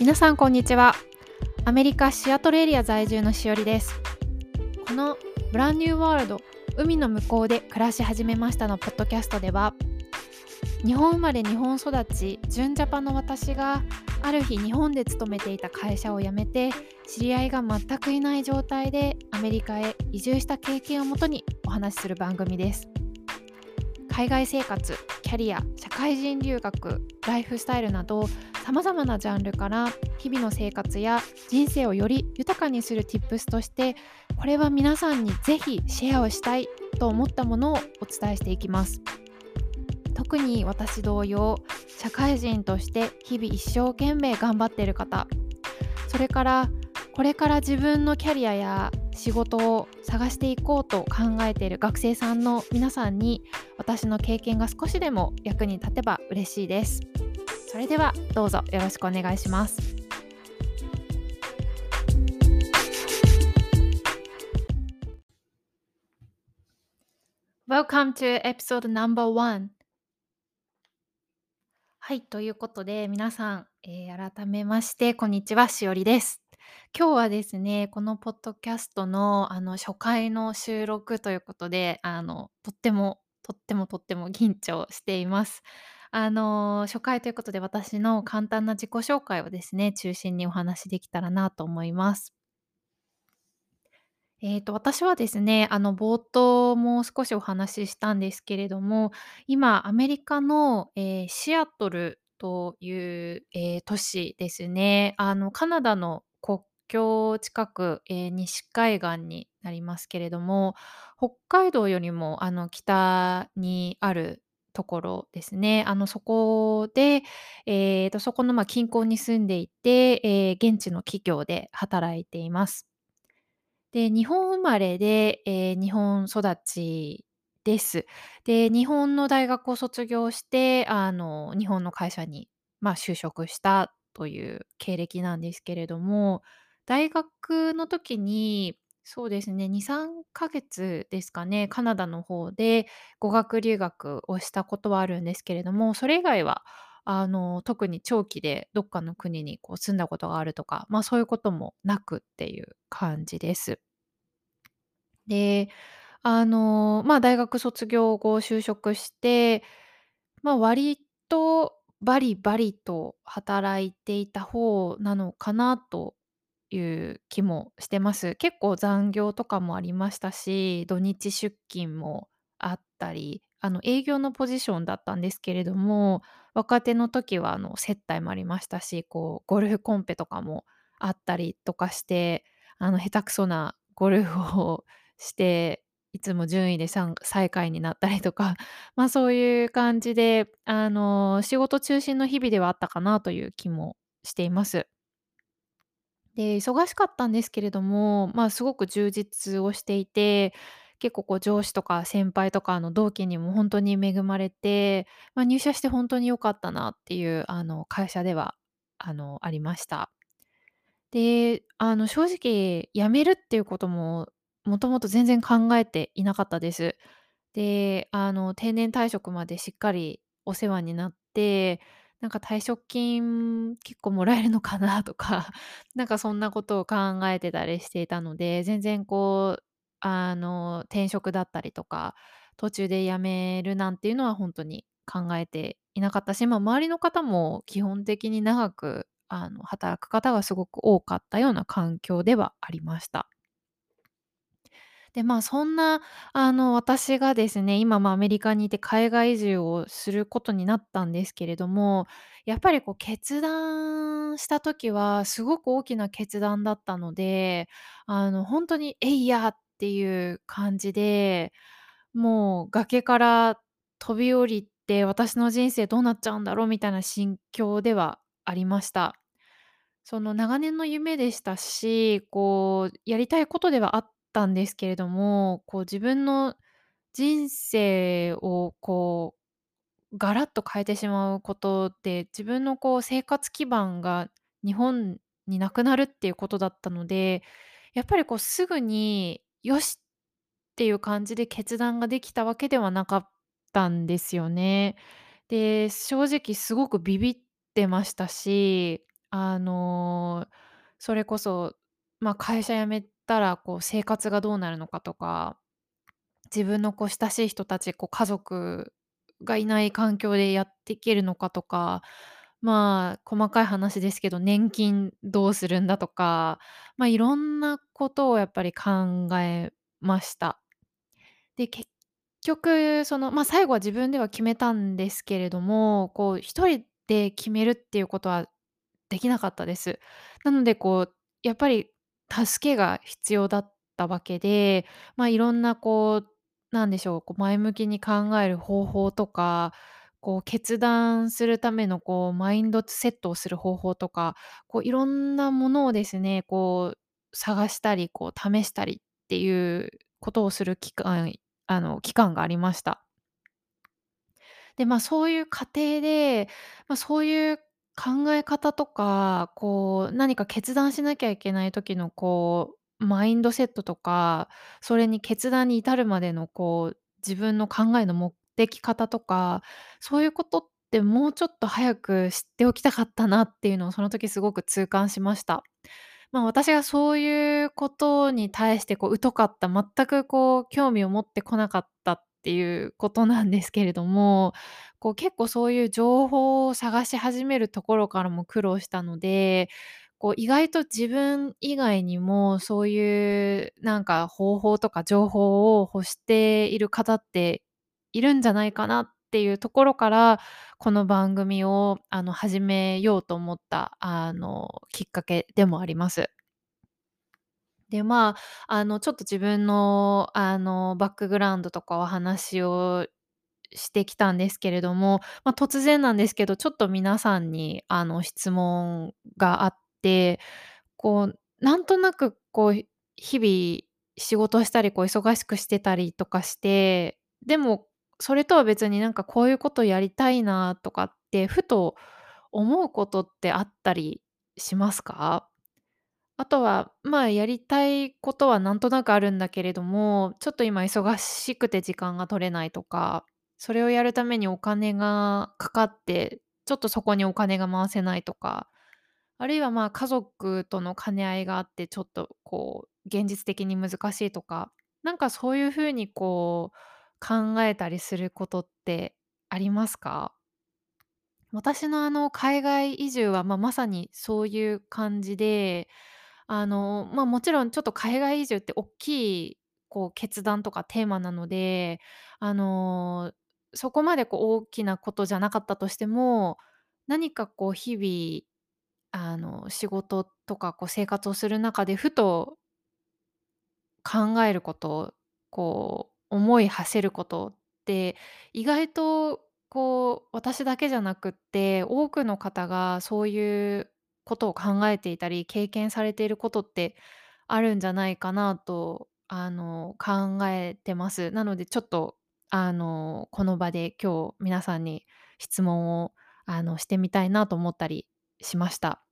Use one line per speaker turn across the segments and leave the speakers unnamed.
皆さんこんにちは。アメリカシアトルエリア在住のしおりです。このブランニューワールド海の向こうで暮らし始めましたのポッドキャストでは日本生まれ日本育ち純ジャパンの私がある日日本で勤めていた会社を辞めて知り合いが全くいない状態でアメリカへ移住した経験をもとにお話しする番組です。海外生活キャリア社会人留学ライフスタイルなどさまざまなジャンルから日々の生活や人生をより豊かにする Tips としてこれは皆さんにぜひシェアをしたいと思ったものをお伝えしていきます。特に私同様社会人として日々一生懸命頑張っている方。それからこれから自分のキャリアや仕事を探していこうと考えている学生さんの皆さんに私の経験が少しでも役に立てば嬉しいです。それではどうぞよろしくお願いします。Welcome to episode number one. はいということで皆さん、えー改めましてこんにちはしおりです。今日はですねこのポッドキャストのあの初回の収録ということであのとってもとってもとっても緊張しています。あの初回ということで私の簡単な自己紹介をですね中心にお話できたらなと思いますえーと、私はですね、あの、冒頭も少しお話ししたんですけれども、今アメリカの、えーシアトルという、えー都市ですね。あの、カナダの国境近く、えー西海岸になりますけれども、北海道よりも、あの、北にあるところですね。あの、そこで、えーと、そこの、ま、近郊に住んでいて、えー現地の企業で働いています。で、日本生まれで、えー日本育ちです。で、日本の大学を卒業して、あの、日本の会社に、まあ、就職したという経歴なんですけれども、大学の時に、そうですね、2、3ヶ月ですかね、カナダの方で語学留学をしたことはあるんですけれども、それ以外は、あの、特に長期でどっかの国にこう住んだことがあるとか、まあ、そういうこともなくっていう感じです。で、あの、まあ、大学卒業後就職して、まあ、割とバリバリと働いていた方なのかなという気もしてます。結構残業とかもありましたし、土日出勤もあったり、あの、営業のポジションだったんですけれども、若手の時はあの、接待もありましたし、こう、ゴルフコンペとかもあったりとかして、あの、下手くそなゴルフをして、いつも順位で最下位になったりとか、まあ、そういう感じで、あの、仕事中心の日々ではあったかなという気もしています。で、忙しかったんですけれども、まあ、すごく充実をしていて、結構こう上司とか先輩とか、の、同期にもほんとに恵まれて、ま、入社してほんとに良かったなっていう、あの、会社では、あの、ありました。で、あの、正直辞めるっていうことも、もともと全然考えていなかったです。で、あの、定年退職までしっかりお世話になって、なんか退職金結構もらえるのかなとか、なんかそんなことを考えてたりしていたので、全然こう、あの、転職だったりとか、途中で辞めるなんていうのは本当に考えていなかったし、まあ、周りの方も基本的に長くあの、働く方がすごく多かったような環境ではありました。で、まあ、そんな、あの、私がですね、今、まあ、アメリカにいて海外移住をすることになったんですけれども、やっぱりこう決断した時はすごく大きな決断だったので、あの、ほんとに「えいや！」っていう感じで、もう崖から飛び降りて、私の人生どうなっちゃうんだろうみたいな心境ではありました。その長年の夢でしたし、こうやりたいことではあったんですけれども、こう自分の人生をこうガラッと変えてしまうことで、自分のこう生活基盤が日本になくなるっていうことだったので、やっぱりこうすぐによしっていう感じで決断ができたわけではなかったんですよね。で、正直すごくビビってましたし、あの、それこそ、まあ、会社辞めたら、こう生活がどうなるのかとか、自分のこう親しい人たち、こう家族がいない環境でやっていけるのかとか、まあ、細かい話ですけど、年金どうするんだとか、ま、いろんなことをやっぱり考えました。で、結局その、ま、最後は自分では決めたんですけれども、こう一人で決めるっていうことはできなかったです。なのでこう、やっぱり助けが必要だったわけで、まあ、いろんなこう、なんでしょう、こう前向きに考える方法とか、こう決断するためのこうマインドセットをする方法とか、こういろんなものをですね、こう探したり、こう試したりっていうことをする期間あの、期間がありました。で、まあ、そういう過程で、ま、そういう考え方とか、こう何か決断しなきゃいけない時のこう、マインドセットとか、それに決断に至るまでのこう、自分の考えの持ってき方とか、そういうことってもうちょっと早く知っておきたかったなっていうのをその時すごく痛感しました。まあ、私がそういうことに対してこう疎かった、全くこう興味を持ってこなかったっていうことなんですけれども、こう結構そういう情報を探し始めるところからも苦労したので、こう意外と自分以外にもそういうなんか方法とか情報を欲している方っているんじゃないかなっていうところから、この番組をあの始めようと思ったあのきっかけでもあります。で、まあ、あのちょっと自分のあのバックグラウンドとかお話をしてきたんですけれども、ま、突然なんですけど、ちょっと皆さんにあの質問があって、こうなんとなくこう日々仕事したり、こう忙しくしてたりとかして、でもそれとは別になんかこういうことやりたいなとかってふと思うことってあったりしますか？あとは、まあ、やりたいことはなんとなくあるんだけれども、ちょっと今忙しくて時間が取れないとか、それをやるためにお金がかかって、ちょっとそこにお金が回せないとか、あるいは、まあ、家族との兼ね合いがあって、ちょっとこう現実的に難しいとか、なんかそういう風にこう考えたりすることってありますか？私のあの海外移住は、ま、まさにそういう感じで、あの、ま、もちろんちょっと海外移住っておっきいこう決断とかテーマなので、あの、そこまでこう大きなことじゃなかったとしても、何かこう日々、あの、仕事とかこう生活をする中でふと考えること、こう思い馳せることって意外とこう私だけじゃなくって多くの方がそういうことを考えていたり経験されていることってあるんじゃないかなとあの考えてます。なのでちょっとあのこの場で今日皆さんに質問をあのしてみたいなと思ったりしました。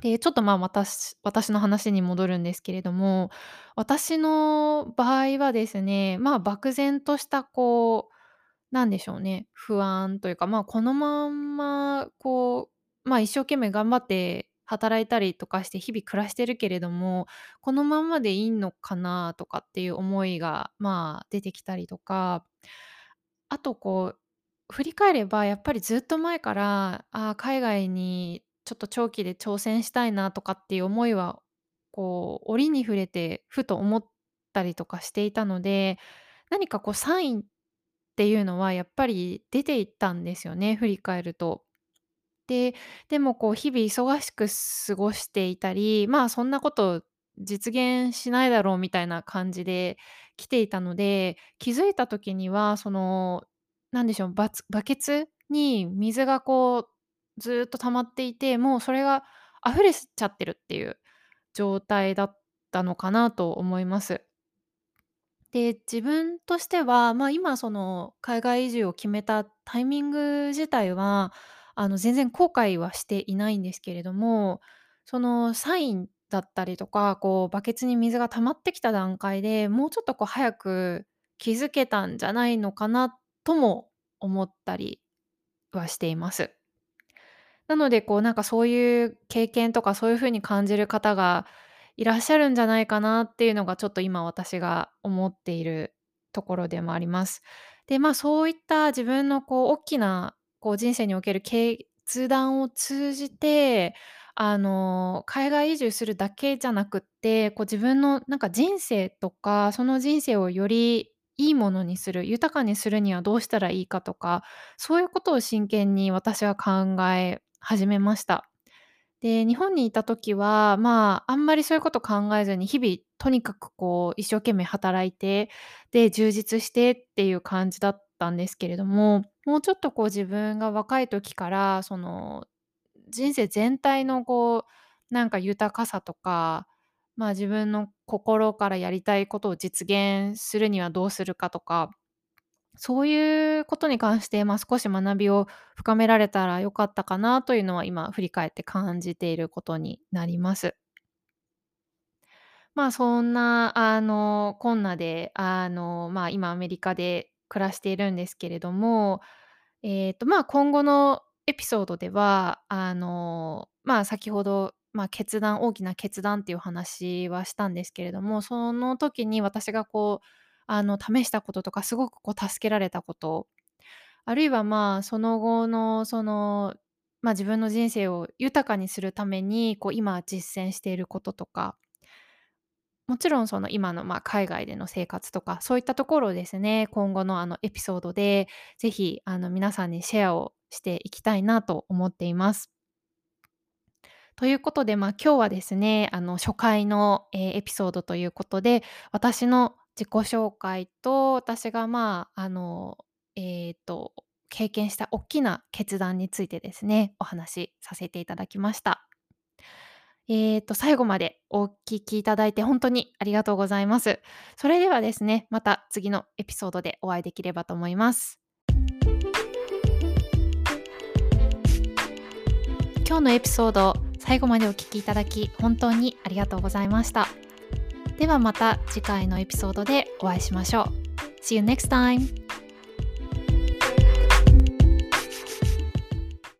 で、ちょっと、まあ、私私の話に戻るんですけれども、私の場合はですね、まあ、漠然としたこう、なんでしょうね、不安というか、まあ、このまんまこう、まあ、一生懸命頑張って働いたりとかして日々暮らしてるけれども、このままでいいのかなとかっていう思いが、まあ、出てきたりとか、あとこう、振り返ればやっぱりずっと前から、ああ、海外にちょっと長期で挑戦したいなとかっていう思いは、こう折に触れてふと思ったりとかしていたので、何かこうサインっていうのはやっぱり出ていったんですよね、振り返ると。で、でもこう日々忙しく過ごしていたり、まあ、そんなこと実現しないだろうみたいな感じで来ていたので、気づいた時にはその、なんでしょう、ババケツに水がこうずっと溜まっていて、もうそれが溢れちゃってるっていう状態だったのかなと思います。で、自分としては、まあ、今その海外移住を決めたタイミング自体は、あの、全然後悔はしていないんですけれども、そのサインだったりとか、こうバケツに水が溜まってきた段階で、もうちょっとこう早く気づけたんじゃないのかなとも思ったりはしています。なのでこうなんかそういう経験とかそういう風に感じる方がいらっしゃるんじゃないかなっていうのがちょっと今私が思っているところでもあります。で、まあそういった自分のこう大きなこう人生における決断を通じて、あの、海外移住するだけじゃなくって、こう自分のなんか人生とか、その人生をよりいいものにする、豊かにするにはどうしたらいいかとか、そういうことを真剣に私は考え始めました。で、日本にいた時は、まあ、あんまりそういうこと考えずに、日々とにかくこう一生懸命働いて、で、充実してっていう感じだったんですけれども、もうちょっとこう自分が若い時から、その、人生全体のこう、なんか豊かさとか、まあ、自分の心からやりたいことを実現するにはどうするかとかそういうことに関して、まあ、少し学びを深められたら良かったかなというのは今振り返って感じていることになります。まあ、そんな、あの、こんなで、あの、まあ、今アメリカで暮らしているんですけれども、えっと、まあ、今後のエピソードでは、あの、まあ、先ほど、まあ、決断大きな決断っていう話はしたんですけれども、その時に私がこう、あの、試したこととか、すごくこう助けられたこと、あるいは、まあ、その後のその、まあ、自分の人生を豊かにするために、こう今実践していることとかもちろんその今の、まあ、海外での生活とか、そういったところをですね、今後のあのエピソードで、ぜひあの皆さんにシェアをしていきたいなと思っています。ということで、まあ、今日はですね、あの初回の、えーエピソードということで、私の自己紹介と、私がまあ、あの、えっと、経験した大きな決断についてですね、お話しさせていただきました。えーと、最後までお聞きいただいて本当にありがとうございます。それではですね、また次のエピソードでお会いできればと思います。今日のエピソード、最後までお聞きいただき本当にありがとうございました。ではまた次回のエピソードでお会いしましょう。See you next time!